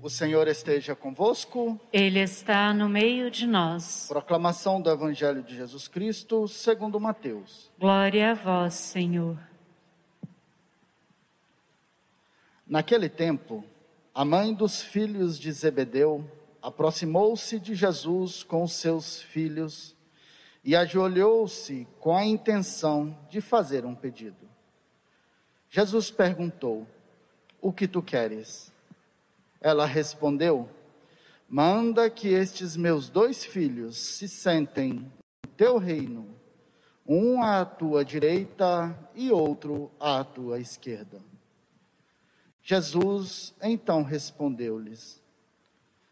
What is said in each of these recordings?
O Senhor esteja convosco. Ele está no meio de nós. Proclamação do Evangelho de Jesus Cristo, segundo Mateus. Glória a vós, Senhor. Naquele tempo, a mãe dos filhos de Zebedeu aproximou-se de Jesus com os seus filhos e ajoelhou-se com a intenção de fazer um pedido. Jesus perguntou: O que tu queres? Ela respondeu: Manda que estes meus dois filhos se sentem no teu reino, um à tua direita e outro à tua esquerda. Jesus então respondeu-lhes: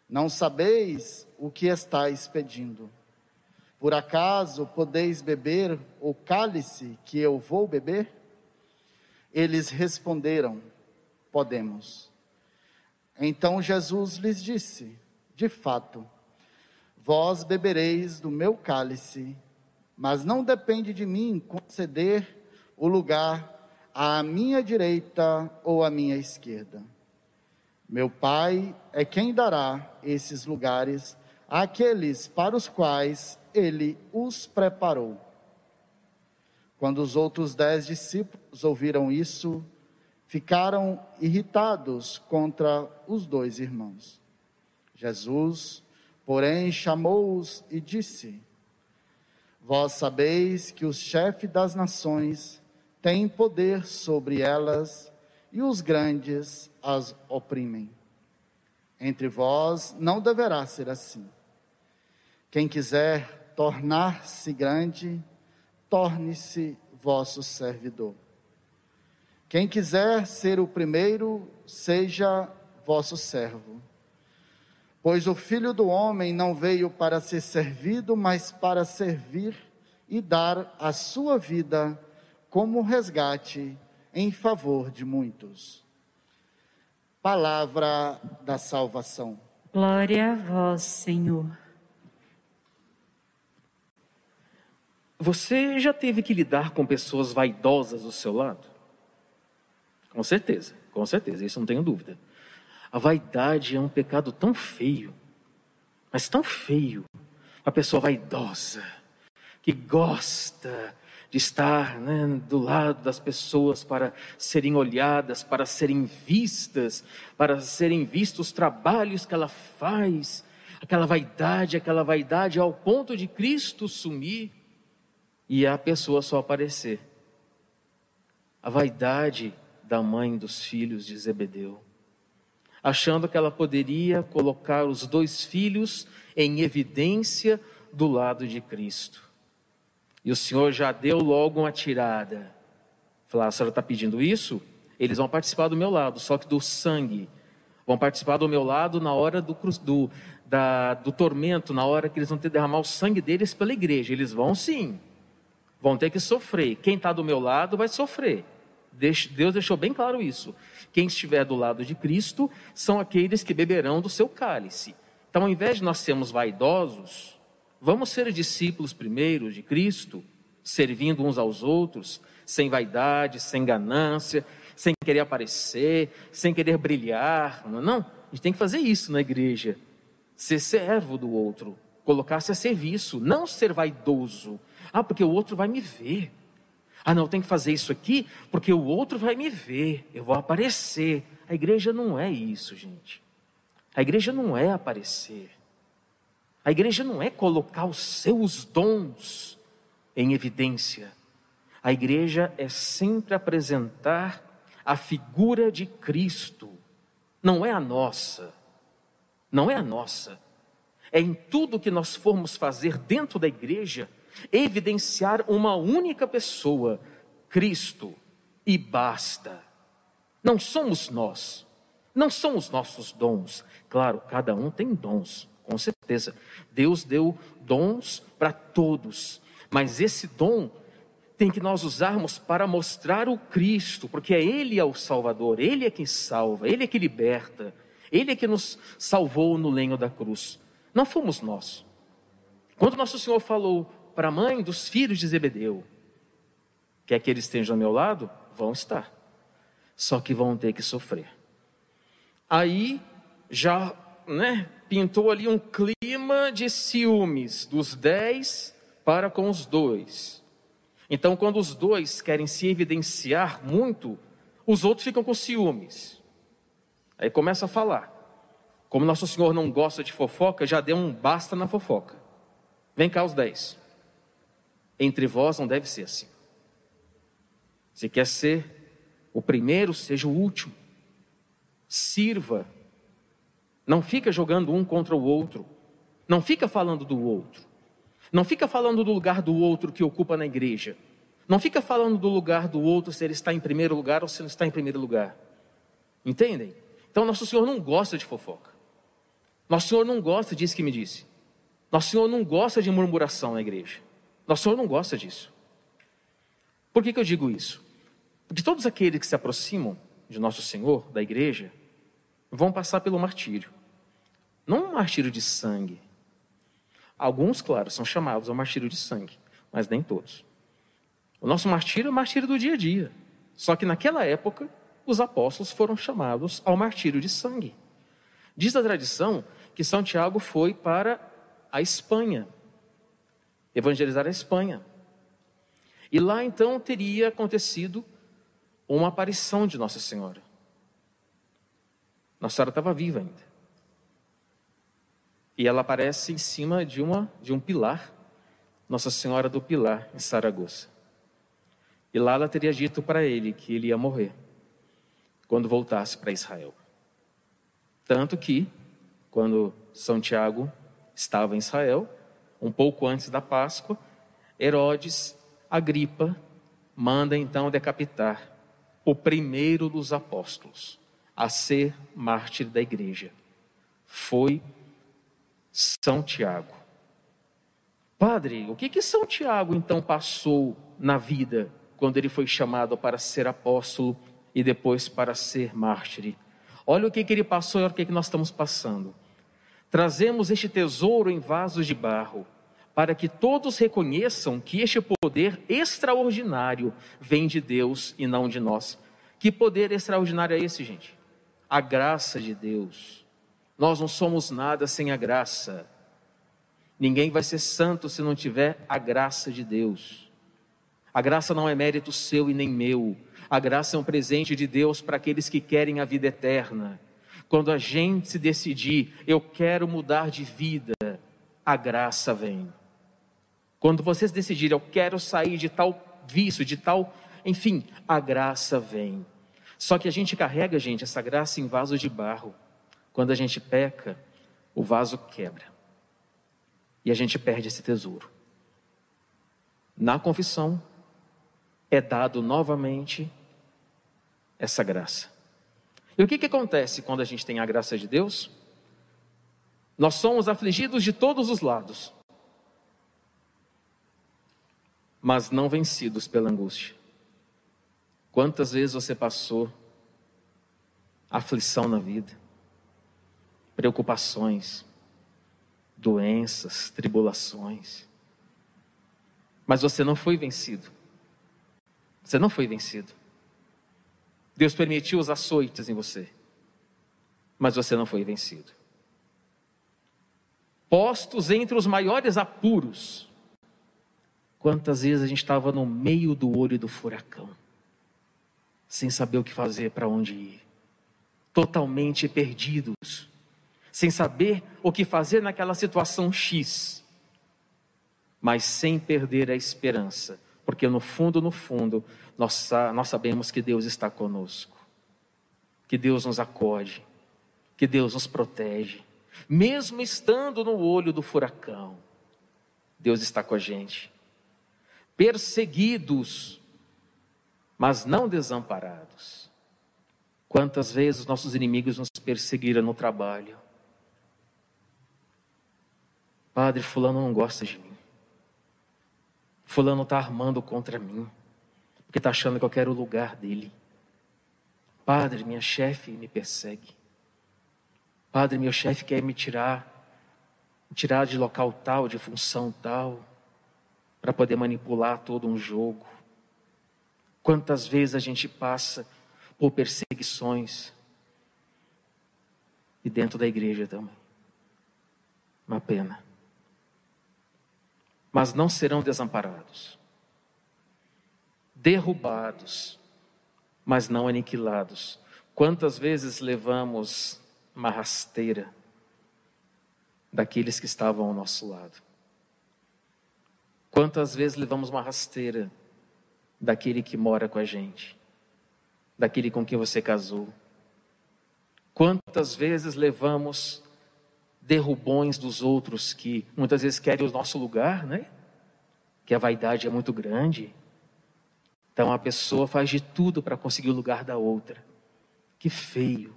Não sabeis o que estáis pedindo. Por acaso podeis beber o cálice que eu vou beber? Eles responderam: Podemos. Então Jesus lhes disse: De fato, vós bebereis do meu cálice, mas não depende de mim conceder o lugar à minha direita ou à minha esquerda. Meu Pai é quem dará esses lugares àqueles para os quais ele os preparou. Quando os outros dez discípulos ouviram isso, ficaram irritados contra os dois irmãos. Jesus, porém, chamou-os e disse: Vós sabeis que o chefe das nações tem poder sobre elas e os grandes as oprimem. Entre vós não deverá ser assim. Quem quiser tornar-se grande, torne-se vosso servidor. Quem quiser ser o primeiro, seja vosso servo. Pois o filho do homem não veio para ser servido, mas para servir e dar a sua vida como resgate em favor de muitos. Palavra da salvação. Glória a vós, Senhor. Você já teve que lidar com pessoas vaidosas do seu lado? Com certeza, com certeza, isso não tenho dúvida. A vaidade é um pecado tão feio, mas tão feio. A pessoa vaidosa, que gosta de estar né, do lado das pessoas para serem olhadas, para serem vistas, para serem vistos os trabalhos que ela faz, aquela vaidade, aquela vaidade ao ponto de Cristo sumir e a pessoa só aparecer. A vaidade da mãe dos filhos de Zebedeu, achando que ela poderia colocar os dois filhos em evidência do lado de Cristo. E o Senhor já deu logo uma tirada. Falar, a senhora está pedindo isso? Eles vão participar do meu lado, só que do sangue. Vão participar do meu lado na hora do, do, da, do tormento, na hora que eles vão ter que derramar o sangue deles pela igreja. Eles vão sim, vão ter que sofrer. Quem está do meu lado vai sofrer. Deus deixou bem claro isso. Quem estiver do lado de Cristo são aqueles que beberão do seu cálice. Então, ao invés de nós sermos vaidosos, vamos ser discípulos primeiros de Cristo, servindo uns aos outros, sem vaidade, sem ganância, sem querer aparecer, sem querer brilhar. Não, não. a gente tem que fazer isso na igreja. Ser servo do outro, colocar-se a serviço, não ser vaidoso. Ah, porque o outro vai me ver. Ah, não, eu tenho que fazer isso aqui porque o outro vai me ver, eu vou aparecer. A igreja não é isso, gente. A igreja não é aparecer. A igreja não é colocar os seus dons em evidência. A igreja é sempre apresentar a figura de Cristo. Não é a nossa. Não é a nossa. É em tudo que nós formos fazer dentro da igreja, evidenciar uma única pessoa, Cristo, e basta. Não somos nós, não são os nossos dons. Claro, cada um tem dons, com certeza. Deus deu dons para todos, mas esse dom tem que nós usarmos para mostrar o Cristo, porque é Ele é o Salvador, Ele é quem salva, Ele é que liberta, Ele é que nos salvou no lenho da cruz. Não fomos nós. Quando nosso Senhor falou, para a mãe dos filhos de Zebedeu. Quer que eles estejam ao meu lado? Vão estar. Só que vão ter que sofrer. Aí já né, pintou ali um clima de ciúmes dos dez para com os dois. Então, quando os dois querem se evidenciar muito, os outros ficam com ciúmes. Aí começa a falar. Como Nosso Senhor não gosta de fofoca, já deu um basta na fofoca. Vem cá os dez. Entre vós não deve ser assim. Se quer ser o primeiro, seja o último. Sirva. Não fica jogando um contra o outro. Não fica falando do outro. Não fica falando do lugar do outro que ocupa na igreja. Não fica falando do lugar do outro se ele está em primeiro lugar ou se não está em primeiro lugar. Entendem? Então, Nosso Senhor não gosta de fofoca. Nosso Senhor não gosta disso que me disse. Nosso Senhor não gosta de murmuração na igreja. Nosso Senhor não gosta disso. Por que, que eu digo isso? Porque todos aqueles que se aproximam de Nosso Senhor, da igreja, vão passar pelo martírio. Não um martírio de sangue, Alguns, claro, são chamados ao martírio de sangue, mas nem todos. O nosso martírio é o martírio do dia a dia. Só que naquela época, os apóstolos foram chamados ao martírio de sangue. Diz a tradição que São Tiago foi para a Espanha, evangelizar a Espanha. E lá então teria acontecido uma aparição de Nossa Senhora. Nossa Senhora estava viva ainda. E ela aparece em cima de, uma, de um pilar, Nossa Senhora do Pilar, em Saragoça. E lá ela teria dito para ele que ele ia morrer quando voltasse para Israel. Tanto que, quando São Tiago estava em Israel, um pouco antes da Páscoa, Herodes Agripa manda então decapitar o primeiro dos apóstolos a ser mártir da igreja. Foi são Tiago. Padre, o que que São Tiago então passou na vida quando ele foi chamado para ser apóstolo e depois para ser mártir? Olha o que que ele passou e olha o que que nós estamos passando. Trazemos este tesouro em vasos de barro, para que todos reconheçam que este poder extraordinário vem de Deus e não de nós. Que poder extraordinário é esse, gente? A graça de Deus. Nós não somos nada sem a graça. Ninguém vai ser santo se não tiver a graça de Deus. A graça não é mérito seu e nem meu. A graça é um presente de Deus para aqueles que querem a vida eterna. Quando a gente se decidir, eu quero mudar de vida, a graça vem. Quando vocês decidirem, eu quero sair de tal vício, de tal, enfim, a graça vem. Só que a gente carrega, gente, essa graça em vaso de barro. Quando a gente peca, o vaso quebra. E a gente perde esse tesouro. Na confissão, é dado novamente essa graça. E o que, que acontece quando a gente tem a graça de Deus? Nós somos afligidos de todos os lados, mas não vencidos pela angústia. Quantas vezes você passou aflição na vida? preocupações, doenças, tribulações. Mas você não foi vencido. Você não foi vencido. Deus permitiu os açoites em você, mas você não foi vencido. Postos entre os maiores apuros, quantas vezes a gente estava no meio do olho do furacão, sem saber o que fazer, para onde ir, totalmente perdidos sem saber o que fazer naquela situação X, mas sem perder a esperança, porque no fundo, no fundo, nós, nós sabemos que Deus está conosco, que Deus nos acode, que Deus nos protege, mesmo estando no olho do furacão, Deus está com a gente, perseguidos, mas não desamparados. Quantas vezes nossos inimigos nos perseguiram no trabalho, Padre, Fulano não gosta de mim. Fulano está armando contra mim, porque está achando que eu quero o lugar dele. Padre, minha chefe me persegue. Padre, meu chefe quer me tirar, me tirar de local tal, de função tal, para poder manipular todo um jogo. Quantas vezes a gente passa por perseguições e dentro da igreja também. Uma pena. Mas não serão desamparados, derrubados, mas não aniquilados. Quantas vezes levamos uma rasteira daqueles que estavam ao nosso lado? Quantas vezes levamos uma rasteira daquele que mora com a gente, daquele com quem você casou? Quantas vezes levamos derrubões dos outros que muitas vezes querem o nosso lugar, né? Que a vaidade é muito grande. Então a pessoa faz de tudo para conseguir o lugar da outra. Que feio.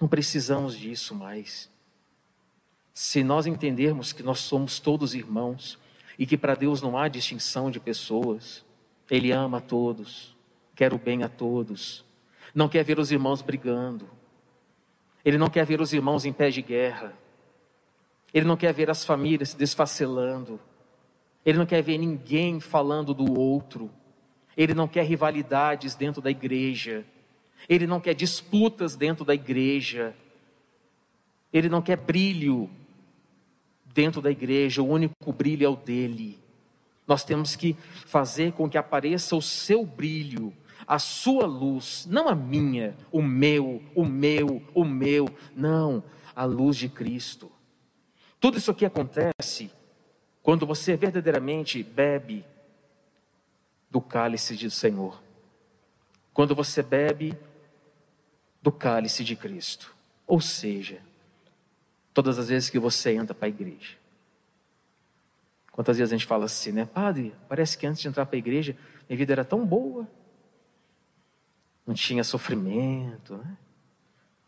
Não precisamos disso mais. Se nós entendermos que nós somos todos irmãos e que para Deus não há distinção de pessoas, Ele ama a todos, quer o bem a todos, não quer ver os irmãos brigando, Ele não quer ver os irmãos em pé de guerra, Ele não quer ver as famílias se desfacelando, Ele não quer ver ninguém falando do outro, Ele não quer rivalidades dentro da igreja, ele não quer disputas dentro da igreja. Ele não quer brilho dentro da igreja. O único brilho é o dele. Nós temos que fazer com que apareça o seu brilho, a sua luz, não a minha, o meu, o meu, o meu. Não, a luz de Cristo. Tudo isso aqui acontece quando você verdadeiramente bebe do cálice do Senhor. Quando você bebe do cálice de Cristo. Ou seja, todas as vezes que você entra para a igreja. Quantas vezes a gente fala assim, né? Padre, parece que antes de entrar para a igreja, minha vida era tão boa. Não tinha sofrimento, né?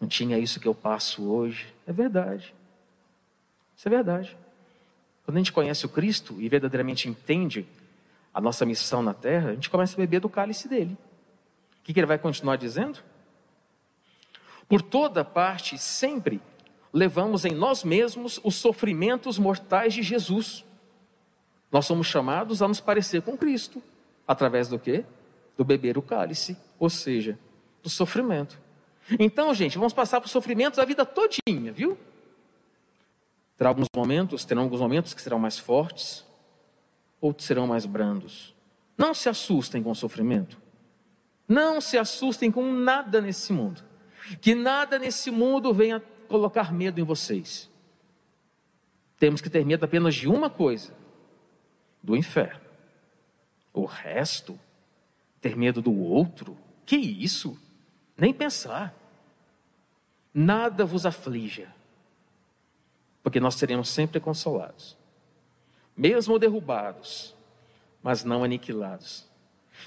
Não tinha isso que eu passo hoje. É verdade. Isso é verdade. Quando a gente conhece o Cristo e verdadeiramente entende a nossa missão na terra, a gente começa a beber do cálice dele. O que, que ele vai continuar dizendo? Por toda parte, sempre levamos em nós mesmos os sofrimentos mortais de Jesus. Nós somos chamados a nos parecer com Cristo, através do quê? Do beber o cálice, ou seja, do sofrimento. Então, gente, vamos passar por sofrimentos a vida todinha, viu? Terá alguns momentos, terão alguns momentos que serão mais fortes, outros serão mais brandos. Não se assustem com o sofrimento. Não se assustem com nada nesse mundo. Que nada nesse mundo venha colocar medo em vocês. Temos que ter medo apenas de uma coisa: do inferno. O resto, ter medo do outro, que isso? Nem pensar. Nada vos aflija, porque nós seremos sempre consolados, mesmo derrubados, mas não aniquilados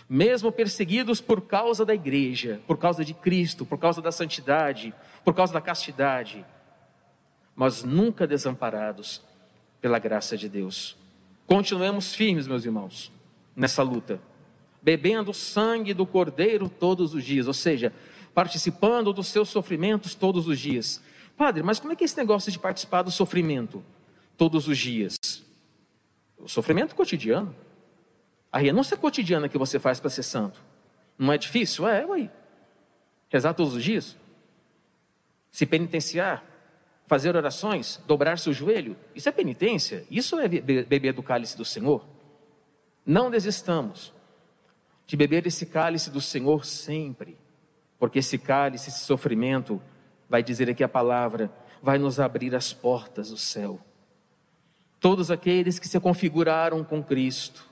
mesmo perseguidos por causa da igreja, por causa de Cristo, por causa da santidade, por causa da castidade, mas nunca desamparados pela graça de Deus. Continuemos firmes, meus irmãos, nessa luta, bebendo o sangue do Cordeiro todos os dias, ou seja, participando dos seus sofrimentos todos os dias. Padre, mas como é que é esse negócio de participar do sofrimento todos os dias? O sofrimento cotidiano. A renúncia cotidiana que você faz para ser santo. Não é difícil? É, ué. Rezar todos os dias. Se penitenciar. Fazer orações. Dobrar seu joelho. Isso é penitência. Isso é beber do cálice do Senhor. Não desistamos de beber esse cálice do Senhor sempre. Porque esse cálice, esse sofrimento, vai dizer aqui a palavra, vai nos abrir as portas do céu. Todos aqueles que se configuraram com Cristo,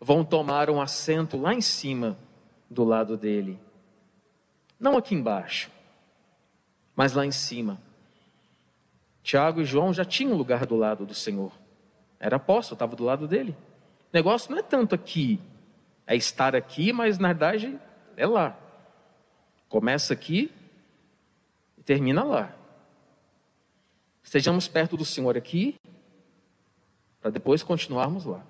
vão tomar um assento lá em cima do lado dele. Não aqui embaixo, mas lá em cima. Tiago e João já tinham lugar do lado do Senhor. Era apóstolo, estava do lado dele. O negócio não é tanto aqui, é estar aqui, mas na verdade é lá. Começa aqui termina lá. Estejamos perto do Senhor aqui, para depois continuarmos lá.